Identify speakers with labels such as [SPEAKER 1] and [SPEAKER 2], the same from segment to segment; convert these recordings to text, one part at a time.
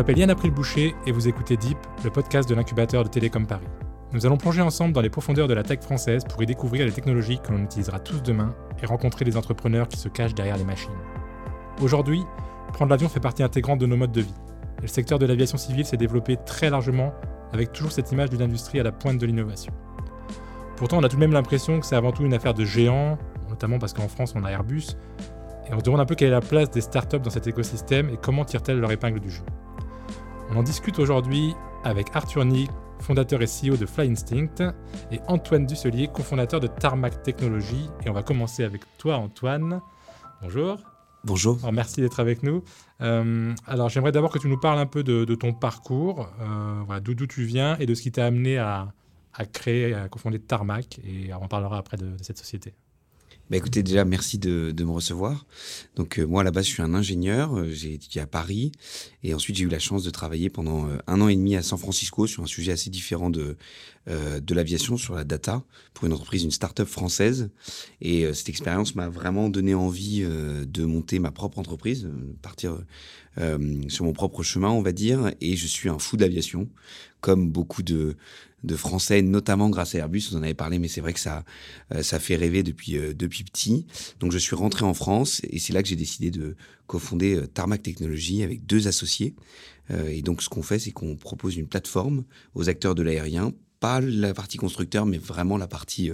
[SPEAKER 1] m'appelle Yann April Boucher et vous écoutez Deep, le podcast de l'incubateur de Télécom Paris. Nous allons plonger ensemble dans les profondeurs de la tech française pour y découvrir les technologies que l'on utilisera tous demain et rencontrer les entrepreneurs qui se cachent derrière les machines. Aujourd'hui, prendre l'avion fait partie intégrante de nos modes de vie. Et le secteur de l'aviation civile s'est développé très largement avec toujours cette image d'une industrie à la pointe de l'innovation. Pourtant, on a tout de même l'impression que c'est avant tout une affaire de géants, notamment parce qu'en France on a Airbus, et on se demande un peu quelle est la place des startups dans cet écosystème et comment tirent-elles leur épingle du jeu. On en discute aujourd'hui avec Arthur Nick, fondateur et CEO de Fly Instinct, et Antoine Dusselier, cofondateur de Tarmac Technologies. Et on va commencer avec toi, Antoine. Bonjour.
[SPEAKER 2] Bonjour.
[SPEAKER 1] merci d'être avec nous. Euh, alors, j'aimerais d'abord que tu nous parles un peu de, ton parcours, euh, d'où tu viens et de ce qui t'a amené à, créer, à confonder Tarmac. Et on parlera après de cette société.
[SPEAKER 2] Bah écoutez, déjà, merci de, de me recevoir. Donc, euh, moi, à la base, je suis un ingénieur. Euh, j'ai étudié à Paris. Et ensuite, j'ai eu la chance de travailler pendant euh, un an et demi à San Francisco sur un sujet assez différent de, de l'aviation, sur la data, pour une entreprise, une start-up française. Et cette expérience m'a vraiment donné envie de monter ma propre entreprise, partir sur mon propre chemin, on va dire. Et je suis un fou d'aviation, comme beaucoup de, de Français, notamment grâce à Airbus. Vous en avez parlé, mais c'est vrai que ça, euh, ça fait rêver depuis, euh, depuis petit. Donc, je suis rentré en France et c'est là que j'ai décidé de cofonder euh, Tarmac Technologies avec deux associés. et donc, ce qu'on fait, c'est qu'on propose une plateforme aux acteurs de l'aérien pas la partie constructeur, mais vraiment la partie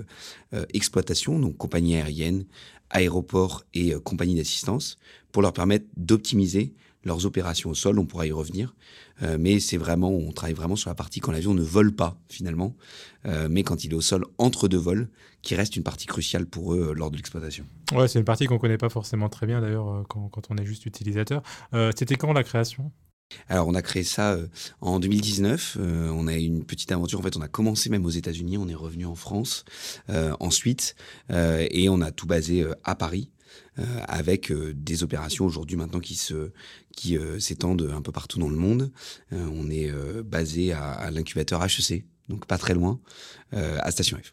[SPEAKER 2] exploitation, donc compagnie aérienne, aéroport et compagnie d'assistance, pour leur permettre d'optimiser leurs opérations au sol, on pourra y revenir. Euh, mais c'est vraiment, on travaille vraiment sur la partie quand l'avion ne vole pas finalement, euh, mais quand il est au sol entre deux vols, qui reste une partie cruciale pour eux euh, lors de l'exploitation.
[SPEAKER 1] Ouais, c'est une partie qu'on connaît pas forcément très bien d'ailleurs quand, quand, on est juste utilisateur. C'était quand la création?
[SPEAKER 2] Alors, on a créé ça en 2019. on a eu une petite aventure. En fait, on a commencé même aux États-Unis. On est revenu en France ensuite. et on a tout basé à Paris. Euh, avec euh, des opérations aujourd'hui maintenant qui se qui euh, s'étendent un peu partout dans le monde. on est basé à, l'incubateur HEC, donc pas très loin, à Station F.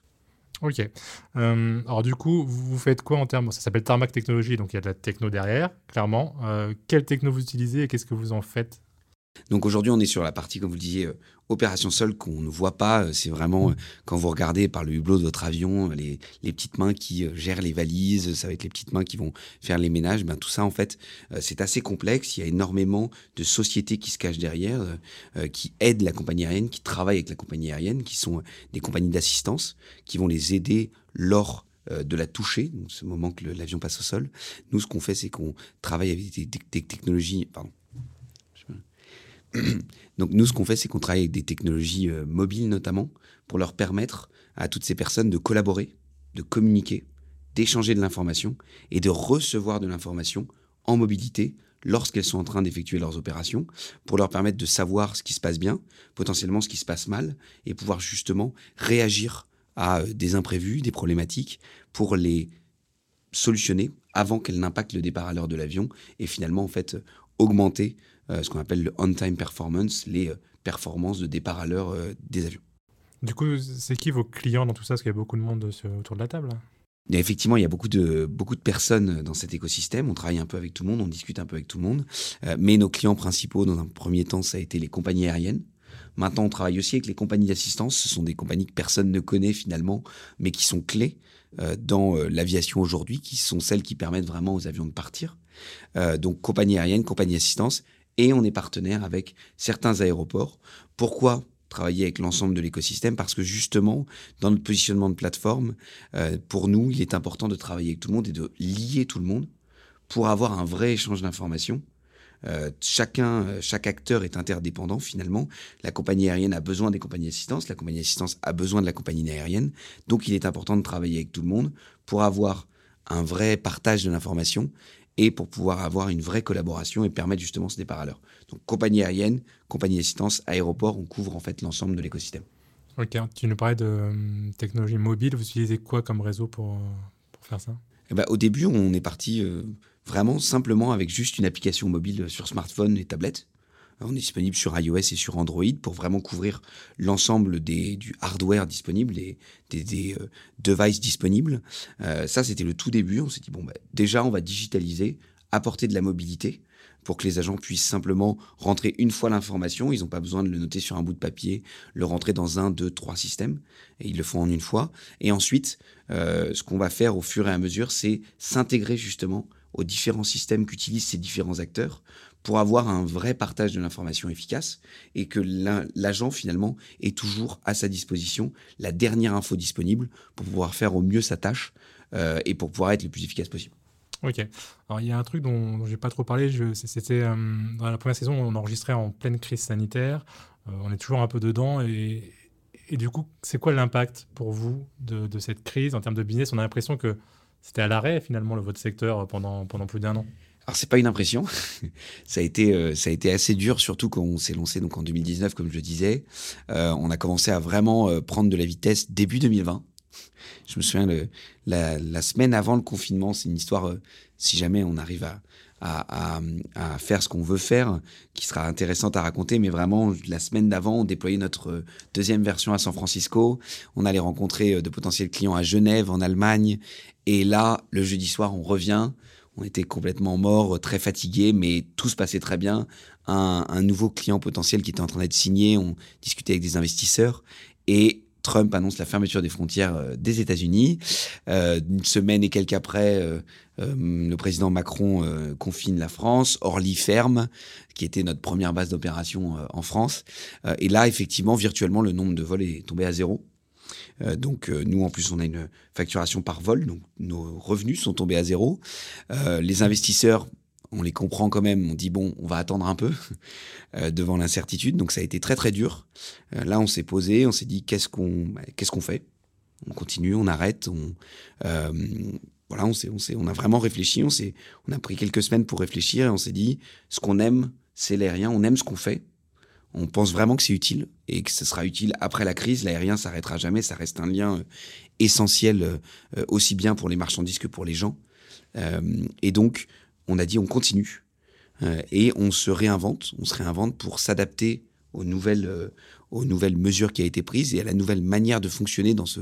[SPEAKER 1] Ok. alors du coup, vous faites quoi en termes Ça s'appelle Tarmac Technologies, donc il y a de la techno derrière, clairement. quelle techno vous utilisez et qu'est-ce que vous en faites?
[SPEAKER 2] Donc aujourd'hui, on est sur la partie, comme vous le disiez, euh, opération seule qu'on ne voit pas. Euh, c'est vraiment euh, quand vous regardez par le hublot de votre avion, les, petites mains qui gèrent les valises, ça va être les petites mains qui vont faire les ménages. Ben, tout ça, en fait, c'est assez complexe. Il y a énormément de sociétés qui se cachent derrière, qui aident la compagnie aérienne, qui travaillent avec la compagnie aérienne, qui sont des compagnies d'assistance, qui vont les aider lors de la toucher, donc ce moment que l'avion passe au sol. Nous, ce qu'on fait, c'est qu'on travaille avec des, des technologies, pardon, Donc nous, ce qu'on fait, c'est qu'on travaille avec des technologies euh, mobiles notamment pour leur permettre à toutes ces personnes de collaborer, de communiquer, d'échanger de l'information et de recevoir de l'information en mobilité lorsqu'elles sont en train d'effectuer leurs opérations, pour leur permettre de savoir ce qui se passe bien, potentiellement ce qui se passe mal, et pouvoir justement réagir à euh, des imprévus, des problématiques, pour les solutionner avant qu'elles n'impactent le départ à l'heure de l'avion, et finalement en fait augmenter ce qu'on appelle le on-time performance, les euh, performances de départ à l'heure euh, des avions.
[SPEAKER 1] Du coup, c'est qui vos clients dans tout ça? Parce qu'il y a beaucoup de monde autour de la table.
[SPEAKER 2] effectivement, il y a beaucoup de, beaucoup de personnes dans cet écosystème. On travaille un peu avec tout le monde, on discute un peu avec tout le monde. mais nos clients principaux, dans un premier temps, ça a été les compagnies aériennes. Maintenant, on travaille aussi avec les compagnies d'assistance. Ce sont des compagnies que personne ne connaît finalement, mais qui sont clés dans l'aviation aujourd'hui, qui sont celles qui permettent vraiment aux avions de partir. donc, compagnie aérienne, compagnie d'assistance et on est partenaire avec certains aéroports. Pourquoi travailler avec l'ensemble de l'écosystème? Parce que justement, dans notre positionnement de plateforme, euh, pour nous, il est important de travailler avec tout le monde et de lier tout le monde pour avoir un vrai échange d'informations. Euh, euh, chaque acteur est interdépendant finalement. La compagnie aérienne a besoin des compagnies d'assistance, la compagnie d'assistance a besoin de la compagnie aérienne. Donc il est important de travailler avec tout le monde pour avoir un vrai partage de l'information et pour pouvoir avoir une vraie collaboration et permettre justement ce départ à l'heure. Donc compagnie aérienne, compagnie d'assistance, aéroport, on couvre en fait l'ensemble de l'écosystème.
[SPEAKER 1] Ok, tu nous parlais de euh, technologie mobile, vous utilisez quoi comme réseau pour, pour faire ça?
[SPEAKER 2] Eh ben, Au début, on est parti euh, vraiment simplement avec juste une application mobile sur smartphone et tablette. On est disponible sur iOS et sur Android pour vraiment couvrir l'ensemble du hardware disponible, des, des, euh, devices disponibles. Euh, ça, c'était le tout début. On s'est dit, bon, bah, déjà, on va digitaliser apporter de la mobilité pour que les agents puissent simplement rentrer une fois l'information. Ils n'ont pas besoin de le noter sur un bout de papier, le rentrer dans un, deux, trois systèmes. Et ils le font en une fois. Et ensuite, euh, ce qu'on va faire au fur et à mesure, c'est s'intégrer justement aux différents systèmes qu'utilisent ces différents acteurs pour avoir un vrai partage de l'information efficace et que l'agent finalement ait toujours à sa disposition la dernière info disponible pour pouvoir faire au mieux sa tâche euh, et pour pouvoir être le plus efficace possible.
[SPEAKER 1] Ok. Alors il y a un truc dont, je j'ai pas trop parlé. C'était euh, dans la première saison, on enregistrait en pleine crise sanitaire. Euh, on est toujours un peu dedans. Et, et du coup, c'est quoi l'impact pour vous de, de, cette crise en termes de business? On a l'impression que c'était à l'arrêt finalement le votre secteur pendant pendant plus d'un an.
[SPEAKER 2] Alors c'est pas une impression, ça a été euh, ça a été assez dur surtout quand on s'est lancé donc en 2019 comme je le disais. on a commencé à vraiment prendre de la vitesse début 2020. Je me souviens, le, la, semaine avant le confinement, c'est une histoire, euh, si jamais on arrive à, à, faire ce qu'on veut faire, qui sera intéressante à raconter, mais vraiment, la semaine d'avant, on déployait notre euh, deuxième version à San Francisco. On allait rencontrer euh, de potentiels clients à Genève, en Allemagne. Et là, le jeudi soir, on revient. On était complètement mort, très fatigué, mais tout se passait très bien. Un, un nouveau client potentiel qui était en train d'être signé, on discutait avec des investisseurs. Et Trump annonce la fermeture des frontières euh, des États-Unis. Euh, une semaine et quelques après, euh, le président Macron confine la France. Orly ferme, qui était notre première base d'opération en France. et là, effectivement, virtuellement, le nombre de vols est tombé à zéro. Donc nous, en plus, on a une facturation par vol, donc nos revenus sont tombés à zéro. les investisseurs on les comprend quand même. On dit bon, on va attendre un peu euh, devant l'incertitude. Donc ça a été très très dur. Euh, là, on s'est posé, on s'est dit qu'est-ce qu'on fait? On continue, on arrête, on euh, voilà, on on on a vraiment réfléchi. On on a pris quelques semaines pour réfléchir et on s'est dit ce qu'on aime, c'est l'aérien. On aime ce qu'on fait. On pense vraiment que c'est utile et que ce sera utile après la crise. L'aérien s'arrêtera jamais. Ça reste un lien essentiel aussi bien pour les marchandises que pour les gens. et donc, on a dit on continue euh, et on se réinvente, on se réinvente pour s'adapter aux nouvelles, euh, aux nouvelles mesures qui ont été prises et à la nouvelle manière de fonctionner dans ce,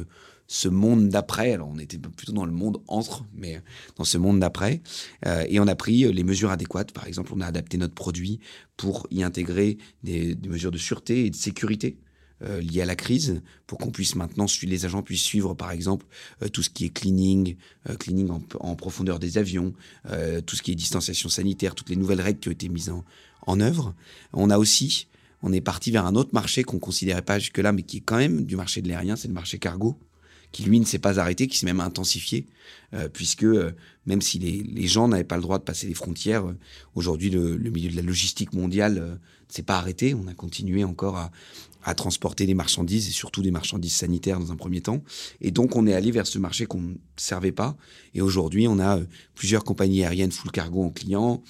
[SPEAKER 2] ce monde d'après. Alors on était plutôt dans le monde entre, mais dans ce monde d'après. Euh, et on a pris les mesures adéquates. Par exemple, on a adapté notre produit pour y intégrer des mesures de sûreté et de sécurité. Euh, liées à la crise pour qu'on puisse maintenant, les agents puissent suivre par exemple euh, tout ce qui est cleaning, euh, cleaning en, profondeur des avions, tout ce qui est distanciation sanitaire, toutes les nouvelles règles qui ont été mises en, en œuvre. On a aussi, on est parti vers un autre marché qu'on considérait pas jusque-là, mais qui est quand même du marché de l'aérien, c'est le marché cargo qui lui ne s'est pas arrêté, qui s'est même intensifié, puisque même si les, les gens n'avaient pas le droit de passer les frontières, aujourd'hui le, milieu de la logistique mondiale ne s'est pas arrêté, on a continué encore à, à transporter des marchandises et surtout des marchandises sanitaires dans un premier temps. Et donc on est allé vers ce marché qu'on ne servait pas. Et aujourd'hui, on a euh, plusieurs compagnies aériennes full cargo en client.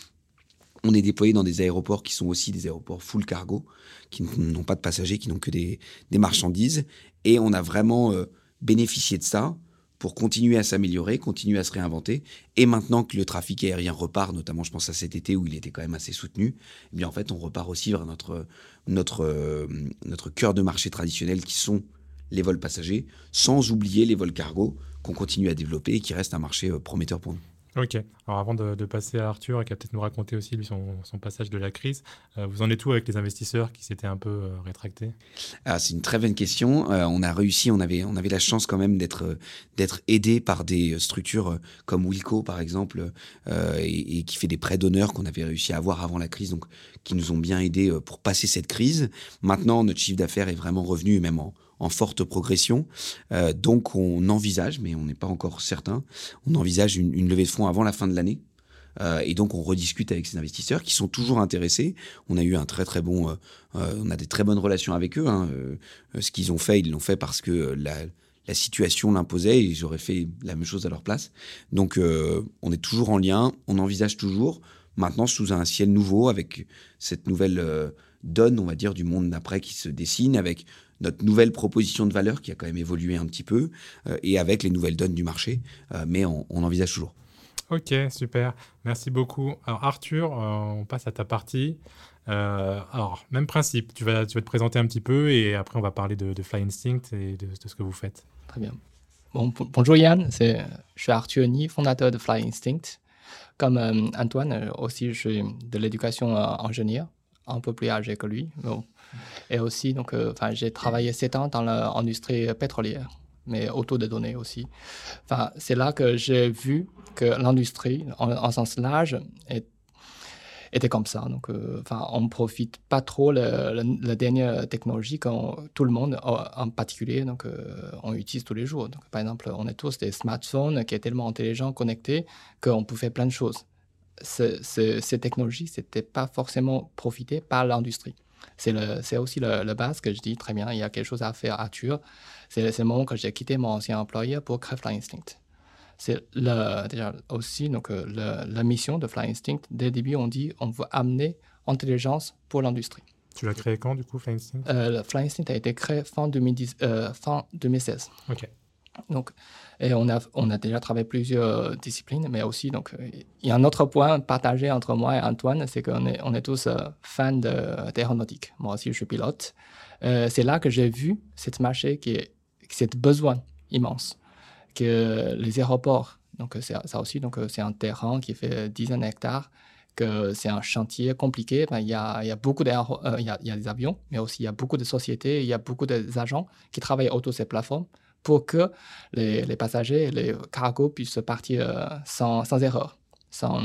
[SPEAKER 2] On est déployé dans des aéroports qui sont aussi des aéroports full cargo, qui n'ont pas de passagers, qui n'ont que des, des, marchandises. Et on a vraiment euh, bénéficié de ça pour continuer à s'améliorer, continuer à se réinventer. Et maintenant que le trafic aérien repart, notamment je pense à cet été où il était quand même assez soutenu, eh bien en fait on repart aussi vers notre, notre, euh, notre cœur de marché traditionnel qui sont les vols passagers, sans oublier les vols cargo qu'on continue à développer et qui reste un marché euh, prometteur pour nous.
[SPEAKER 1] Ok. Alors avant de, passer à Arthur, qui va peut-être nous raconter aussi son, passage de la crise, euh, vous en êtes où avec les investisseurs qui s'étaient un peu euh, rétractés?
[SPEAKER 2] Ah, C'est une très bonne question. Euh, on a réussi, on avait, on avait la chance quand même d'être d'être aidé par des structures comme Wilco par exemple, et, et, qui fait des prêts d'honneur qu'on avait réussi à avoir avant la crise, donc qui nous ont bien aidés pour passer cette crise. Maintenant, notre chiffre d'affaires est vraiment revenu, même en, en forte progression. Euh, donc on envisage, mais on n'est pas encore certain, on envisage une, levée de fonds avant la fin de l'année. Euh, et donc on rediscute avec ces investisseurs qui sont toujours intéressés. On a eu un très très bon, euh, on a des très bonnes relations avec eux. Hein. ce qu'ils ont fait, ils l'ont fait parce que la, la situation l'imposait et j'aurais fait la même chose à leur place. Donc on est toujours en lien, on envisage toujours. Maintenant sous un ciel nouveau avec cette nouvelle donne, on va dire, du monde d'après qui se dessine avec notre nouvelle proposition de valeur qui a quand même évolué un petit peu euh, et avec les nouvelles donnes du marché, euh, mais on, envisage toujours.
[SPEAKER 1] Ok, super. Merci beaucoup. Alors Arthur, euh, on passe à ta partie. alors, même principe, tu vas, tu vas te présenter un petit peu et après on va parler de, Fly Instinct et de, ce que vous faites.
[SPEAKER 3] Très bien. Bon, bonjour Yann, je suis Arthur Ni, fondateur de Fly Instinct. Comme Antoine, aussi, je suis de l'éducation ingénieur, un peu plus âgé que lui. Et aussi, donc, enfin, j'ai travaillé sept ans dans l'industrie pétrolière mais autour des données aussi. C'est là que j'ai vu que l'industrie, en, sens large, était comme ça. Donc, euh, enfin, on ne profite pas trop de la dernière technologie quand tout le monde, en particulier, donc, euh, on utilise tous les jours. Donc, par exemple, on est tous des smartphones qui sont tellement intelligents, connectés, qu'on peut faire plein de choses. ces technologies, ce n'était pas forcément profité par l'industrie. C'est aussi le, base que je dis très bien, il y a quelque chose à faire à Tur. C'est le moment que j'ai quitté mon ancien employeur pour créer Fly Instinct. C'est déjà aussi donc, euh, la mission de Fly Instinct. Dès le début, on dit on veut amener intelligence pour l'industrie.
[SPEAKER 1] Tu l'as créé quand, du coup, Fly Instinct?
[SPEAKER 3] Euh, Fly Instinct a été créé fin, 2010, euh, fin 2016.
[SPEAKER 1] OK.
[SPEAKER 3] Donc, et on a, on a déjà travaillé plusieurs disciplines, mais aussi, donc, il y a un autre point partagé entre moi et Antoine, c'est qu'on est, on est tous euh, fans d'aéronautique. Moi aussi, je suis pilote. Euh, c'est là que j'ai vu cette marché qui cette besoin immense, que les aéroports, donc ça aussi, donc c'est un terrain qui fait dizaines d'hectares, que c'est un chantier compliqué. Ben, il, y a, y a, beaucoup euh, y a, y a des avions, mais aussi il y a beaucoup de sociétés, il y a beaucoup d'agents qui travaillent autour de ces plateformes pour que les, passagers et les cargos puissent partir euh, sans, erreur, sans,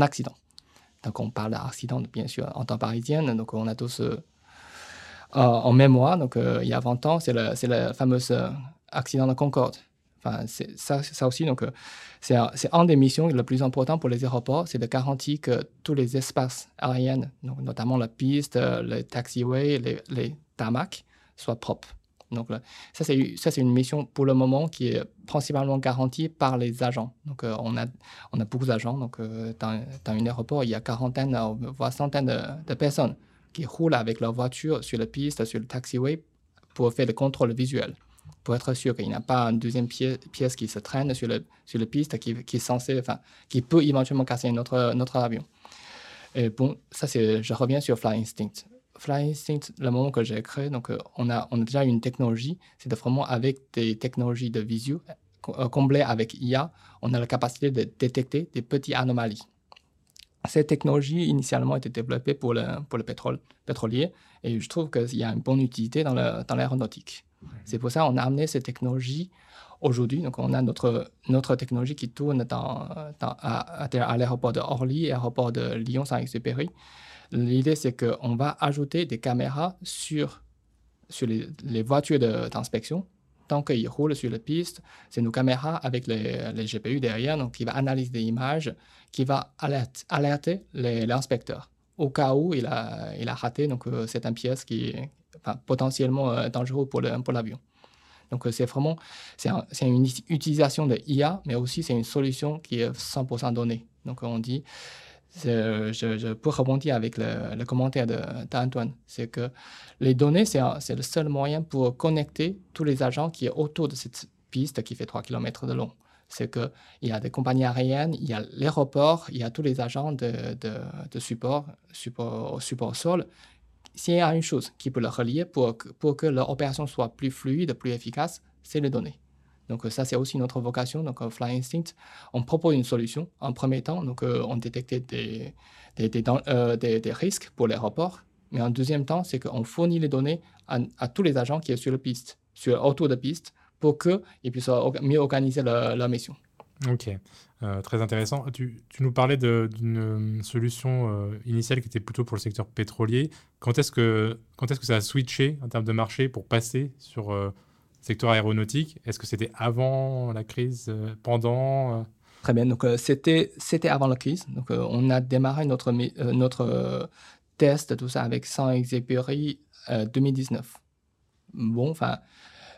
[SPEAKER 3] accident. Donc on parle d'accident, bien sûr, en temps parisien. Donc on a tous euh, en mémoire, donc euh, il y a 20 ans, c'est le, fameux accident de Concorde. Enfin, ça, aussi, donc c'est un, des missions les plus importantes pour les aéroports, c'est de garantir que tous les espaces aériens, donc notamment la piste, les taxiways, les, les soient propres. Donc ça, c'est une mission pour le moment qui est principalement garantie par les agents. Donc euh, on, a, on a beaucoup d'agents. Donc euh, dans, dans, un aéroport, il y a quarantaine, euh, voire centaines de, personnes qui roulent avec leur voiture sur la piste, sur le taxiway pour faire le contrôle visuel, pour être sûr qu'il n'y a pas une deuxième pièce, qui se traîne sur, le, sur la piste qui, est censé, enfin, qui peut éventuellement casser notre, notre avion. Et bon, ça c'est, je reviens sur Fly Instinct. Fly Instinct, le moment que j'ai créé, donc euh, on, a, a déjà une technologie, c'est vraiment avec des technologies de visu euh, comblées avec IA, on a la capacité de détecter des petites anomalies. Cette technologie initialement été développée pour le, pétrole, pétrolier et je trouve qu'il y a une bonne utilité dans l'aéronautique. C'est pour ça qu'on a amené cette technologie aujourd'hui. Donc, on a notre, technologie qui tourne dans, à, à, l'aéroport de Orly, l'aéroport de Lyon-Saint-Exupéry. L'idée, c'est qu'on va ajouter des caméras sur, sur les, voitures d'inspection. Tant qu'ils roulent sur la piste, c'est nos caméras avec les, les, GPU derrière, donc qui va analyser des images, qui va alerter l'inspecteur au cas où il a, il a raté. Donc, euh, c'est une pièce qui est potentiellement euh, dangereuse pour l'avion. donc, euh, c'est vraiment c'est une utilisation de IA, mais aussi c'est une solution qui est 100% donnée. Donc, on dit je, je, peux rebondir avec le, commentaire d'Antoine. C'est que les données, c'est le seul moyen pour connecter tous les agents qui sont autour de cette piste qui fait 3 km de long. C'est qu'il y a des compagnies aériennes, il y a l'aéroport, il y a tous les agents de, support, support, support sol. S'il y a une chose qui peut le relier pour, pour que leur opération soit plus fluide, plus efficace, c'est les données. Donc ça, c'est aussi notre vocation. Donc Fly Instinct, on propose une solution. En premier temps, donc, euh, on détectait des, euh, risques pour l'aéroport. Mais en deuxième temps, c'est qu'on fournit les données à, tous les agents qui sont sur la piste, autour de la piste, pour qu'ils puissent mieux organiser leur, mission.
[SPEAKER 1] Ok, euh, très intéressant. Tu, nous parlais d'une solution initiale qui était plutôt pour le secteur pétrolier. Quand est-ce que ça a switché en termes de marché pour passer sur secteur aéronautique. Est-ce que c'était avant la crise, euh, pendant euh?
[SPEAKER 3] Très bien. Donc, euh, c'était, c'était avant la crise. Donc, on a démarré notre, notre test, tout ça, avec 100 exécuries 2019. Bon, enfin,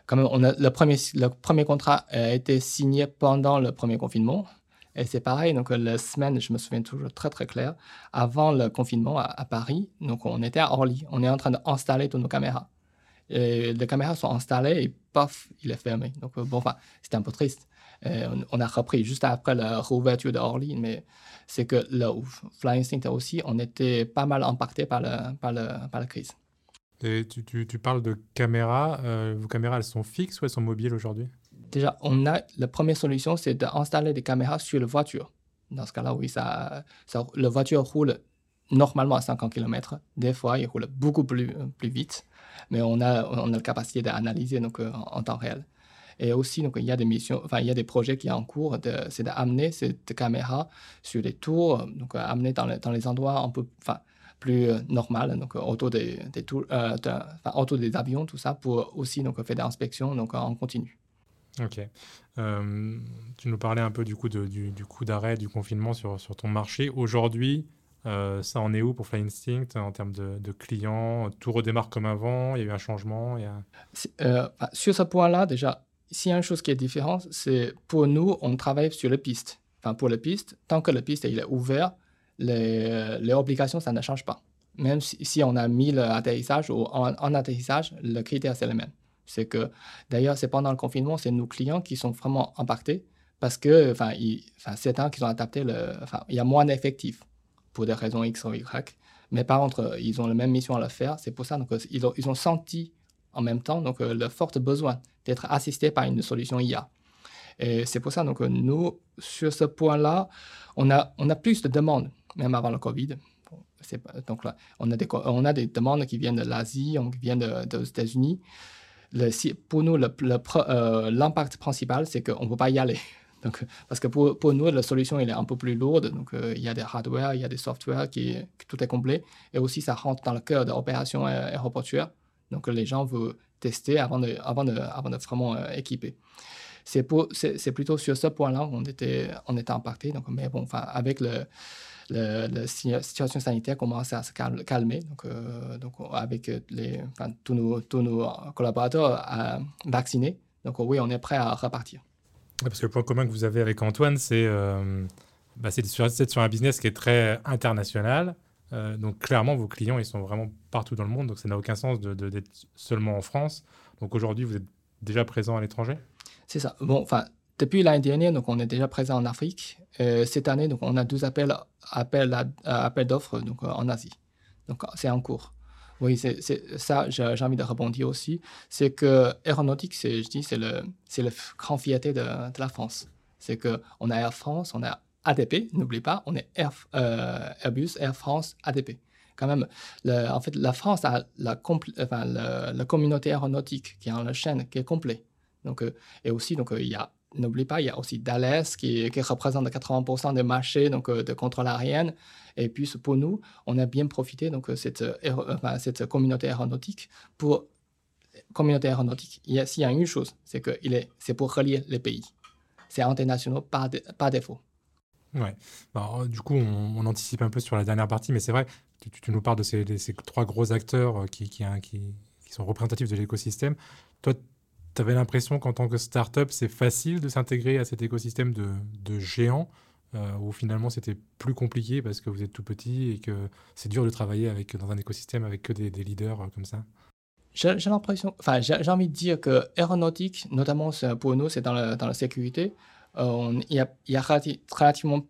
[SPEAKER 3] quand même, on a, le, premier, le premier contrat a été signé pendant le premier confinement. Et c'est pareil, donc la semaine, je me souviens toujours très très clair, avant le confinement à, à Paris, donc on était à Orly, on est en train d'installer toutes nos caméras. Et les caméras sont installées et paf, il est fermé. Donc, euh, bon, enfin, c'était un peu triste. on, a repris juste après la réouverture de Orly, mais c'est que là où Fly Instinct aussi, on était pas mal impacté par, le, par, le, par la crise.
[SPEAKER 1] Et tu, tu, tu parles de caméras. Euh, vos caméras, elles sont fixes ou elles sont mobiles aujourd'hui?
[SPEAKER 3] Déjà, on a la première solution, c'est d'installer des caméras sur la voiture. Dans ce cas-là, oui, ça, ça, la voiture roule normalement à 50 km. Des fois, il roule beaucoup plus, plus vite, mais on a, on a la capacité d'analyser donc, en, temps réel. Et aussi, donc, il y a des missions, enfin, il y a des projets qui sont en cours, c'est d'amener cette caméra sur les tours, donc amener dans dans les endroits un peu, enfin, plus euh, normal, donc euh, autour des, des, tours, euh, autour des avions, tout ça, pour aussi donc, faire des inspections donc, en continu.
[SPEAKER 1] Ok. tu nous parlais un peu du coup, de, du, du coup d'arrêt, du confinement sur, sur ton marché. Aujourd'hui, ça en est où pour Fly Instinct en termes de, clients? Tout redémarre comme avant Il y a eu un changement il y
[SPEAKER 3] a... Sur ce point-là, déjà, s'il y a une chose qui est différente, c'est pour nous, on travaille sur les pistes. Enfin, pour les pistes, tant que la piste il est ouverte, les, obligations, ça ne change pas. Même si, on a mis l'atterrissage ou en, atterrissage, le critère, c'est le même. C'est que, d'ailleurs, c'est pendant le confinement, c'est nos clients qui sont vraiment impactés parce que, enfin, c'est un qui ont adapté, il y a moins d'effectifs pour des raisons X ou Y. Mais par contre, ils ont la même mission à le faire. C'est pour ça, donc, ont, ils ont senti en même temps donc, le fort besoin d'être assistés par une solution IA. Et c'est pour ça, donc, nous, sur ce point-là, on a, on a plus de demandes même avant le Covid. donc là, on a, des, on a des demandes qui viennent de l'Asie, qui viennent des États-Unis. pour nous, euh, l'impact principal, c'est qu'on ne peut pas y aller. Donc, parce que pour, nous, la solution elle est un peu plus lourde. Donc, euh, il y a des hardware, il y a des software, qui, tout est complet. Et aussi, ça rentre dans le cœur de l'opération aéroportuaire. Donc, les gens veulent tester avant de, vraiment euh, équiper. C'est, plutôt sur ce point-là qu'on était, on était. Donc, mais bon, avec la situation sanitaire commence à se calmer. Donc, euh, avec tous, nos, tous nos collaborateurs à vacciner. Donc oui, on est prêt à repartir.
[SPEAKER 1] Parce que le point commun que vous avez avec Antoine, c'est euh, bah, sur, sur, un business qui est très international. Euh, donc clairement, vos clients, ils sont vraiment partout dans le monde. Donc ça n'a aucun sens d'être de, seulement en France. Donc aujourd'hui, vous êtes déjà présent à l'étranger?
[SPEAKER 3] C'est ça. Bon, enfin, depuis l'année dernière, donc, on est déjà présent en Afrique. cette année, donc, on a deux appels, appels, appels d'offres en Asie. Donc, c'est en cours. Oui, c'est, ça, j'ai, envie de rebondir aussi. C'est que aéronautique, c'est, je dis, c'est le, c'est le grand fierté de, la France. C'est qu'on a Air France, on a ADP, n'oublie pas, on est euh, Airbus, Air France, ADP. Quand même, en fait, la France a la, enfin, la communauté aéronautique qui est en chaîne, qui est complète. Donc, euh, et aussi, donc, euh, il y a n'oublie pas, il y a aussi Dallas qui, représente 80% des marchés donc, euh, de contrôle aérien. Et puis pour nous, on a bien profité donc euh, cette, euh, cette communauté aéronautique pour communauté aéronautique. S'il y a une chose, c'est que il est, c'est pour relier les pays. C'est international par, par défaut.
[SPEAKER 1] Ouais. Bah, du coup, on, anticipe un peu sur la dernière partie, mais c'est vrai, tu, tu, nous parles de ces, trois gros acteurs qui, qui, qui, qui sont représentatifs de l'écosystème. Toi, tu avais l'impression qu'en tant que startup, c'est facile de s'intégrer à cet écosystème de, géants, euh, ou finalement c'était plus compliqué parce que vous êtes tout petit et que c'est dur de travailler avec, dans un écosystème avec que des, leaders euh, comme ça?
[SPEAKER 3] J'ai l'impression, enfin, j'ai envie de dire que aéronautique, notamment pour nous, c'est dans la, sécurité, euh, il y, a, relativement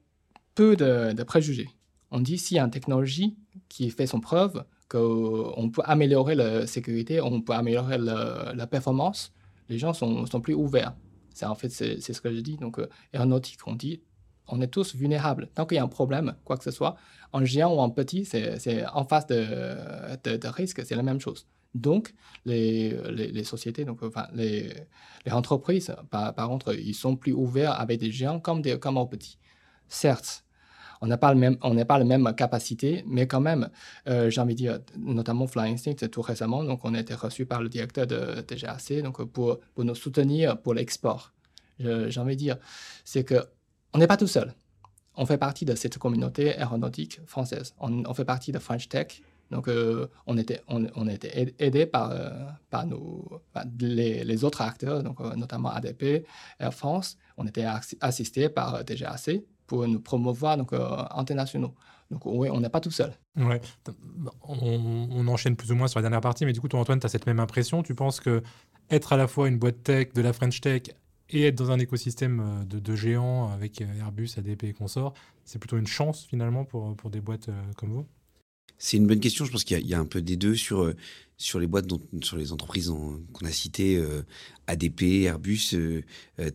[SPEAKER 3] peu de, préjugés. On dit s'il y a une technologie qui fait son preuve, qu'on peut améliorer la sécurité, on peut améliorer la performance, les gens sont, sont plus ouverts. C'est en fait c'est ce que je dis. Donc euh, aéronautique, on dit, on est tous vulnérables. Tant qu'il y a un problème, quoi que ce soit, en géant ou en petit, c'est en face de, de, risque, c'est la même chose. Donc, les, les, sociétés, donc, enfin, les, les entreprises, par, contre, ils sont plus ouverts avec des géants comme, des, comme en petit. Certes, on n'a pas, le même, on pas la même capacité, mais quand même, euh, j'ai envie de dire, notamment Flying Instinct, tout récemment, donc on a été reçu par le directeur de TGAC donc pour, pour nous soutenir pour l'export. J'ai envie de dire, c'est qu'on n'est pas tout seul. On fait partie de cette communauté aéronautique française. On, fait partie de French Tech. Donc, euh, on était, on, on était aidé par, euh, par, nos, les, les, autres acteurs, donc, notamment ADP, Air France. On était assisté par TGAC pour nous promouvoir donc, euh, internationaux. Donc on n'est pas tout seul.
[SPEAKER 1] Ouais. On, enchaîne plus ou moins sur la dernière partie, mais du coup, toi, Antoine, tu as cette même impression. Tu penses que être à la fois une boîte tech, de la French Tech, et être dans un écosystème euh, de, de géants avec euh, Airbus, ADP et consorts, c'est plutôt une chance finalement pour, pour des boîtes comme vous?
[SPEAKER 2] C'est une bonne question. Je pense qu'il y, a un peu des deux sur, euh, sur les boîtes, dont, sur les entreprises qu'on a citées, euh, ADP, Airbus, euh,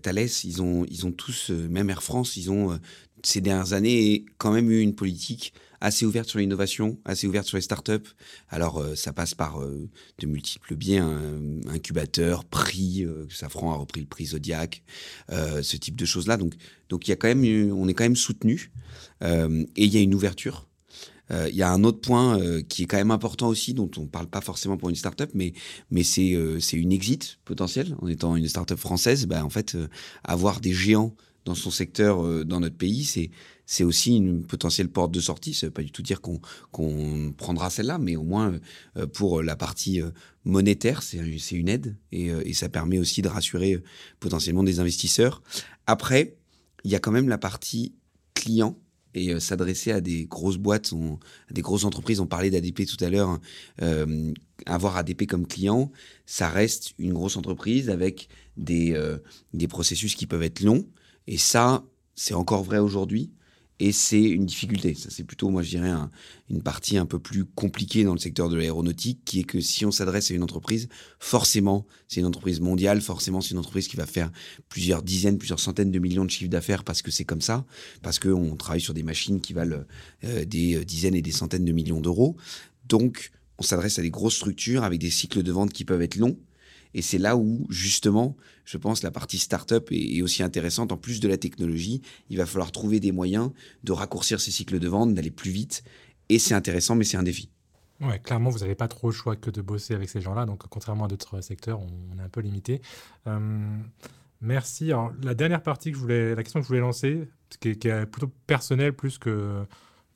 [SPEAKER 2] Thales. Ils ont, ils ont tous, même Air France, ils ont ces dernières années quand même eu une politique assez ouverte sur l'innovation, assez ouverte sur les startups. Alors, ça passe par de multiples biais, hein, incubateurs, prix, Safran a repris le prix Zodiac, ce type de choses-là. Donc, donc il y a quand même, on est quand même soutenu et il y a une ouverture. Euh, il y a un autre point euh, qui est quand même important aussi, dont on ne parle pas forcément pour une startup, mais, mais c'est euh, c'est une exit potentielle. En étant une startup française, bah, en fait, avoir des géants dans son secteur dans notre pays, c'est c'est aussi une potentielle porte de sortie. Ça ne veut pas du tout dire qu'on qu'on prendra celle-là, mais au moins pour la partie monétaire, c'est une aide et, et, ça permet aussi de rassurer potentiellement des investisseurs. Après, il y a quand même la partie client et euh, s'adresser à des grosses boîtes, à des grosses entreprises. On parlait d'ADP tout à l'heure. Hein. Euh, avoir ADP comme client, ça reste une grosse entreprise avec des, euh, des processus qui peuvent être longs. Et ça, c'est encore vrai aujourd'hui et c'est une difficulté. C'est plutôt, moi, je dirais, une partie un peu plus compliquée dans le secteur de l'aéronautique, qui est que si on s'adresse à une entreprise, forcément, c'est une entreprise mondiale, forcément, c'est une entreprise qui va faire plusieurs dizaines, plusieurs centaines de millions de chiffres d'affaires parce que c'est comme ça, parce qu'on travaille sur des machines qui valent euh, des dizaines et des centaines de millions d'euros. Donc, on s'adresse à des grosses structures avec des cycles de vente qui peuvent être longs et c'est là où, justement, je pense, la partie startup est, aussi intéressante. En plus de la technologie, il va falloir trouver des moyens de raccourcir ces cycles de vente, d'aller plus vite. Et c'est intéressant, mais c'est un défi.
[SPEAKER 1] Ouais, clairement, vous n'avez pas trop le choix que de bosser avec ces gens-là. Donc, contrairement à d'autres secteurs, on, est un peu limité. Euh, merci. La dernière partie que je voulais, la question que je voulais lancer, qui est, plutôt personnelle plus que,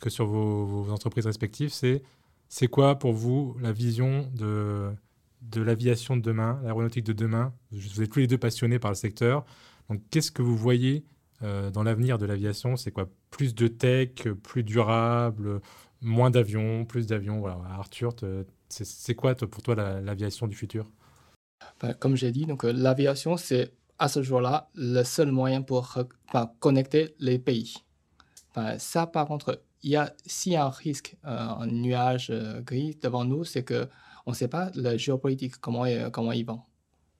[SPEAKER 1] que sur vos entreprises respectives, c'est c'est quoi pour vous la vision de de l'aviation de demain, l'aéronautique de demain. Vous êtes tous les deux passionnés par le secteur. Donc, qu'est-ce que vous voyez euh, dans l'avenir de l'aviation? C'est quoi? Plus de tech, plus durable, moins d'avions, plus d'avions? Arthur, c'est quoi pour toi l'aviation du futur?
[SPEAKER 3] Ben, Comme j'ai dit, donc euh, l'aviation, c'est à ce jour-là le seul moyen pour connecter les pays. ça, par contre, il y a, a un risque, euh, un nuage gris devant nous, c'est que on ne sait pas la géopolitique, comment, comment ils vont.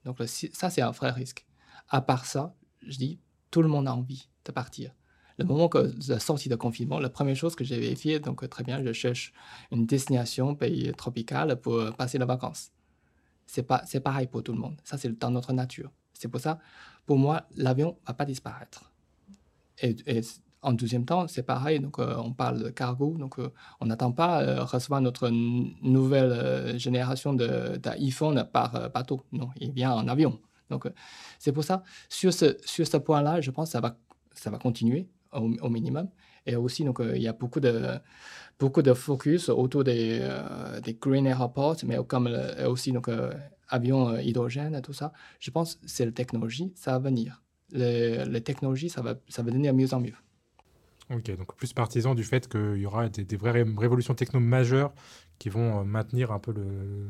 [SPEAKER 3] Donc ça, c'est un vrai risque. À part ça, je dis, tout le monde a envie de partir. Le moment que la sortie de confinement, la première chose que j'ai vérifiée, donc très bien, je cherche une destination, pays tropical pour passer les vacances. C'est pas, c'est pareil pour tout le monde. Ça, c'est dans notre nature. C'est pour ça, pour moi, l'avion va pas disparaître. Et en deuxième temps, c'est pareil, donc euh, on parle de cargo, donc euh, on n'attend pas euh, recevoir notre nouvelle génération d'iPhone par bateau, non, il vient en avion. Donc c'est pour ça, sur ce, point-là, je pense que ça va, continuer au, minimum. Et aussi, donc, il y a beaucoup de, focus autour des, des green airports, mais comme aussi donc, avions hydrogène et tout ça. Je pense que c'est la technologie, ça va venir. Les, les technologies, ça va, ça va devenir mieux en mieux.
[SPEAKER 1] Ok, donc plus partisan du fait qu'il y aura des, vraies révolutions techno majeures qui vont euh, maintenir un peu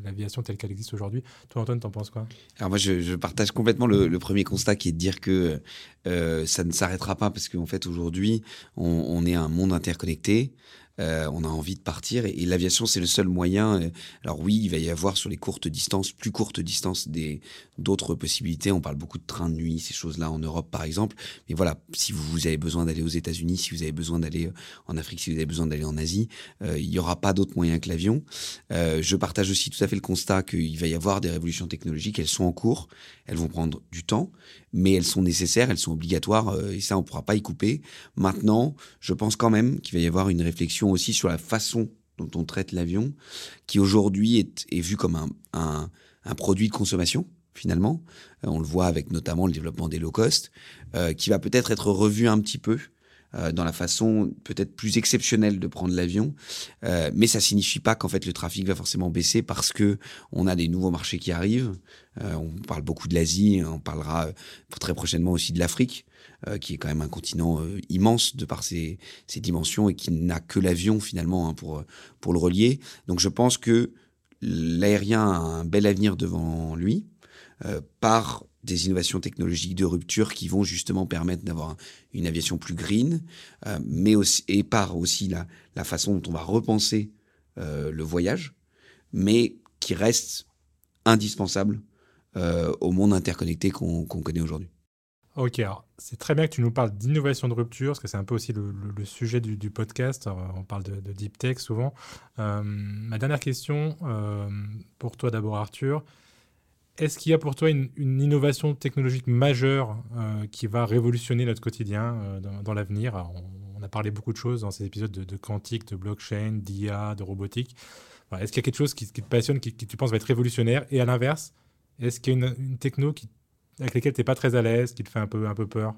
[SPEAKER 1] l'aviation telle qu'elle existe aujourd'hui. Toi, Antoine, t'en penses quoi?
[SPEAKER 2] Alors moi, je, partage complètement le, premier constat qui est de dire que euh, ça ne s'arrêtera pas parce qu'en fait, aujourd'hui, on, on, est un monde interconnecté. Euh, on a envie de partir et, l'aviation c'est le seul moyen. Euh, alors oui, il va y avoir sur les courtes distances, plus courtes distances, des d'autres possibilités. On parle beaucoup de trains de nuit, ces choses-là en Europe par exemple. Mais voilà, si vous, avez besoin d'aller aux États-Unis, si vous avez besoin d'aller euh, en Afrique, si vous avez besoin d'aller en Asie, il n'y aura pas d'autre moyen que l'avion. je partage aussi tout à fait le constat qu'il va y avoir des révolutions technologiques. Elles sont en cours, elles vont prendre du temps, mais elles sont nécessaires, elles sont obligatoires et ça on ne pourra pas y couper. Maintenant, je pense quand même qu'il va y avoir une réflexion aussi sur la façon dont on traite l'avion, qui aujourd'hui est, vu comme un, produit de consommation, finalement. Euh, on le voit avec notamment le développement des low cost, euh, qui va peut-être être revu un petit peu euh, dans la façon peut-être plus exceptionnelle de prendre l'avion, mais ça signifie pas qu'en fait le trafic va forcément baisser parce que on a des nouveaux marchés qui arrivent. on parle beaucoup de l'Asie, on parlera très prochainement aussi de l'Afrique. Euh, qui est quand même un continent euh, immense de par ses, dimensions et qui n'a que l'avion finalement hein, pour, pour le relier. Donc je pense que l'aérien a un bel avenir devant lui euh, par des innovations technologiques de rupture qui vont justement permettre d'avoir une aviation plus green, mais aussi, et par aussi la, façon dont on va repenser le voyage, mais qui reste indispensable au monde interconnecté qu'on connaît aujourd'hui.
[SPEAKER 1] Ok, alors c'est très bien que tu nous parles d'innovation de rupture, parce que c'est un peu aussi le, sujet du, podcast. on parle de, deep tech souvent. Euh, ma dernière question, euh, pour toi d'abord Arthur, est-ce qu'il y a pour toi une, innovation technologique majeure euh, qui va révolutionner notre quotidien dans, l'avenir? On, a parlé beaucoup de choses dans ces épisodes de, quantique, de blockchain, d'IA, de robotique. est-ce qu'il y a quelque chose qui, te passionne, qui, tu penses va être révolutionnaire? Et à l'inverse, est-ce qu'il y a une, techno avec lesquels tu n'es pas très à l'aise, qui te fait un peu, un peu peur?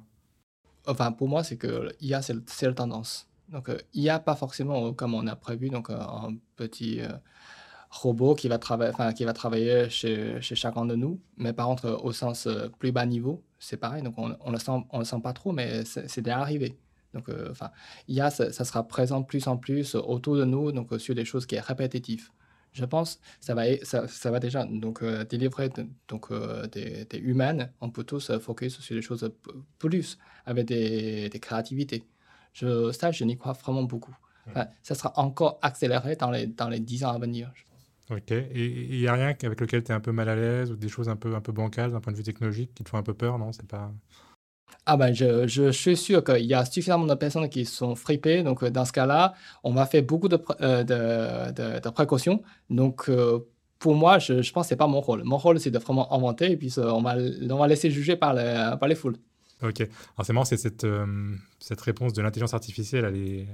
[SPEAKER 3] Enfin, pour moi, c'est que l'IA, c'est la tendance. Donc, euh, il n'y a pas forcément, euh, comme on a prévu, donc, euh, un petit robot qui va, travailler, qui va travailler chez, chez, chacun de nous. Mais par contre, au sens plus bas niveau, c'est pareil. Donc, on ne le, sent, on le sent pas trop, mais c'est déjà arrivé. Donc, enfin, IA, ça, ça, sera présent plus en plus autour de nous, donc sur des choses qui sont répétitives je pense, ça va, ça, ça va déjà donc, euh, délivrer donc, euh, des, des, humaines. On peut tous focus sur des choses plus, avec des, des créativités. Je, ça, je n'y crois vraiment beaucoup. ça sera encore accéléré dans les, dans les 10 ans à venir.
[SPEAKER 1] Ok. Et il n'y a rien avec lequel tu es un peu mal à l'aise ou des choses un peu, un peu bancales d'un point de vue technologique qui te font un peu peur, non? C'est pas.
[SPEAKER 3] Ah ben, je, je, suis sûr qu'il y a suffisamment de personnes qui sont fripées. Donc, euh, dans ce cas-là, on va faire beaucoup de, euh, de, de, précautions. Donc, euh, pour moi, je, je pense que ce n'est pas mon rôle. Mon rôle, c'est de vraiment inventer et puis on va, on va laisser juger par, les, par les foules.
[SPEAKER 1] Ok. Alors, c'est marrant, c'est cette, cette réponse de l'intelligence artificielle, elle est,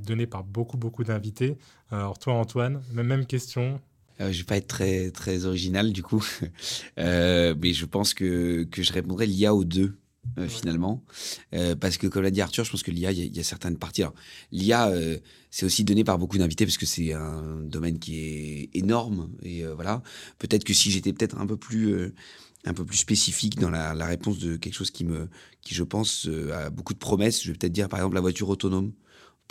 [SPEAKER 1] donnée par beaucoup, beaucoup d'invités. Alors, toi, Antoine, même, même question.
[SPEAKER 2] Je ne vais pas être très, très original du coup, mais je pense que, que je répondrai l'IA aux deux. Euh, finalement. Euh, parce que, comme l'a dit Arthur, je pense que l'IA, il y, a certaines parties. L'IA, euh, c'est aussi donné par beaucoup d'invités parce que c'est un domaine qui est énorme. Et voilà. Peut-être que si j'étais peut-être un peu plus. un peu plus spécifique dans la, la, réponse de quelque chose qui me, qui je pense a beaucoup de promesses. Je vais peut-être dire par exemple la voiture autonome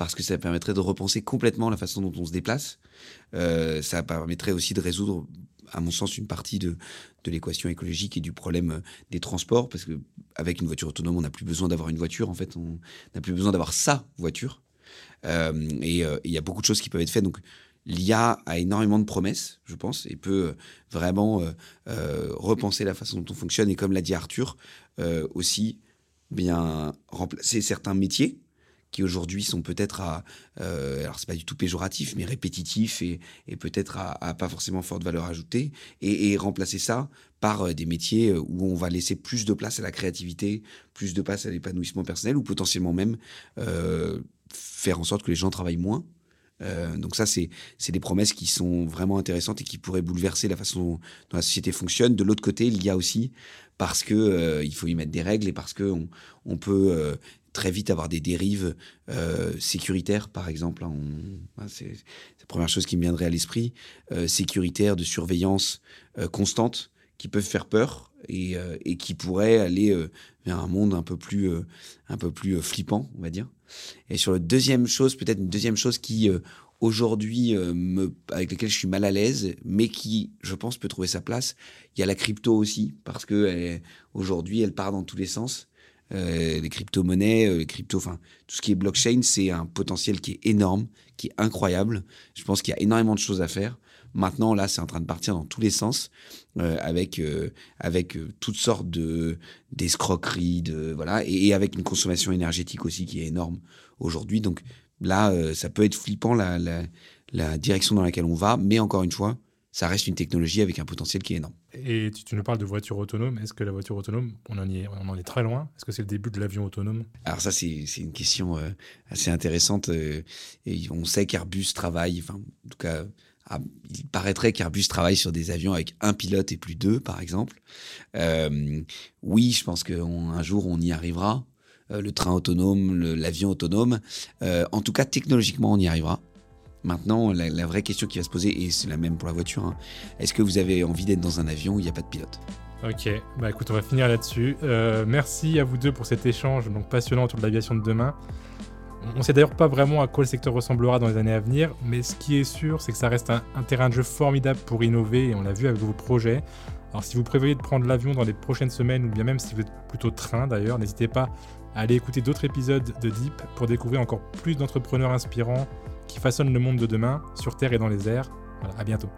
[SPEAKER 2] parce que ça permettrait de repenser complètement la façon dont on se déplace. ça permettrait aussi de résoudre à mon sens, une partie de, l'équation écologique et du problème euh, des transports, parce que avec une voiture autonome, on n'a plus besoin d'avoir une voiture, en fait, on n'a plus besoin d'avoir sa voiture. Euh, et euh, il y a beaucoup de choses qui peuvent être faites. Donc, l'IA a énormément de promesses, je pense, et peut vraiment repenser la façon dont on fonctionne. Et comme l'a dit Arthur, aussi bien remplacer certains métiers qui aujourd'hui sont peut-être à, euh, alors c'est pas du tout péjoratif, mais répétitif et, et peut-être à, pas forcément forte valeur ajoutée, et, remplacer ça par euh, des métiers euh, où on va laisser plus de place à la créativité, plus de place à l'épanouissement personnel, ou potentiellement même euh, faire en sorte que les gens travaillent moins. donc ça, c'est des promesses qui sont vraiment intéressantes et qui pourraient bouleverser la façon dont la société fonctionne. De l'autre côté, il y a aussi parce que il faut y mettre des règles et parce que on, on peut très vite avoir des dérives euh, sécuritaires, par exemple. Hein, c'est la première chose qui me viendrait à l'esprit. Euh, sécuritaire, de surveillance euh, constante, qui peuvent faire peur et, et qui pourraient aller vers un monde un peu plus, un peu plus flippant, on va dire. Et sur la deuxième chose, peut-être une deuxième chose qui aujourd'hui avec laquelle je suis mal à l'aise, mais qui, je pense, peut trouver sa place. Il y a la crypto aussi, parce que aujourd'hui, elle part dans tous les sens. Euh, les crypto-monnaies, euh, les crypto, enfin tout ce qui est blockchain, c'est un potentiel qui est énorme, qui est incroyable. Je pense qu'il y a énormément de choses à faire. Maintenant, là, c'est en train de partir dans tous les sens, euh, avec avec toutes sortes de d'escroqueries, de voilà, et, avec une consommation énergétique aussi qui est énorme aujourd'hui. Donc là, ça peut être flippant la, la, la direction dans laquelle on va, mais encore une fois, ça reste une technologie avec un potentiel qui est énorme.
[SPEAKER 1] Et tu, nous parles de voiture autonome. Est-ce que la voiture autonome, on en, est, on en est très loin? Est-ce que c'est le début de l'avion autonome?
[SPEAKER 2] Alors ça, c'est une question euh, assez intéressante. Euh, et on sait qu'Airbus travaille, enfin, en tout cas, ah, il paraîtrait qu'Airbus travaille sur des avions avec un pilote et plus deux, par exemple. Euh, oui, je pense qu'un jour, on y arrivera. le train autonome, l'avion autonome. en tout cas, technologiquement, on y arrivera. Maintenant, la, vraie question qui va se poser, et c'est la même pour la voiture, hein, est-ce que vous avez envie d'être dans un avion où il n'y a pas de pilote?
[SPEAKER 1] Ok, bah écoute, on va finir là-dessus. Euh, merci à vous deux pour cet échange passionnant autour de l'aviation de demain. On ne sait d'ailleurs pas vraiment à quoi le secteur ressemblera dans les années à venir, mais ce qui est sûr, c'est que ça reste un, un terrain de jeu formidable pour innover, et on l'a vu avec vos projets. Alors si vous prévoyez de prendre l'avion dans les prochaines semaines, ou bien même si vous êtes plutôt train d'ailleurs, n'hésitez pas à aller écouter d'autres épisodes de Deep pour découvrir encore plus d'entrepreneurs inspirants qui façonnent le monde de demain, sur Terre et dans les airs. Voilà, à bientôt.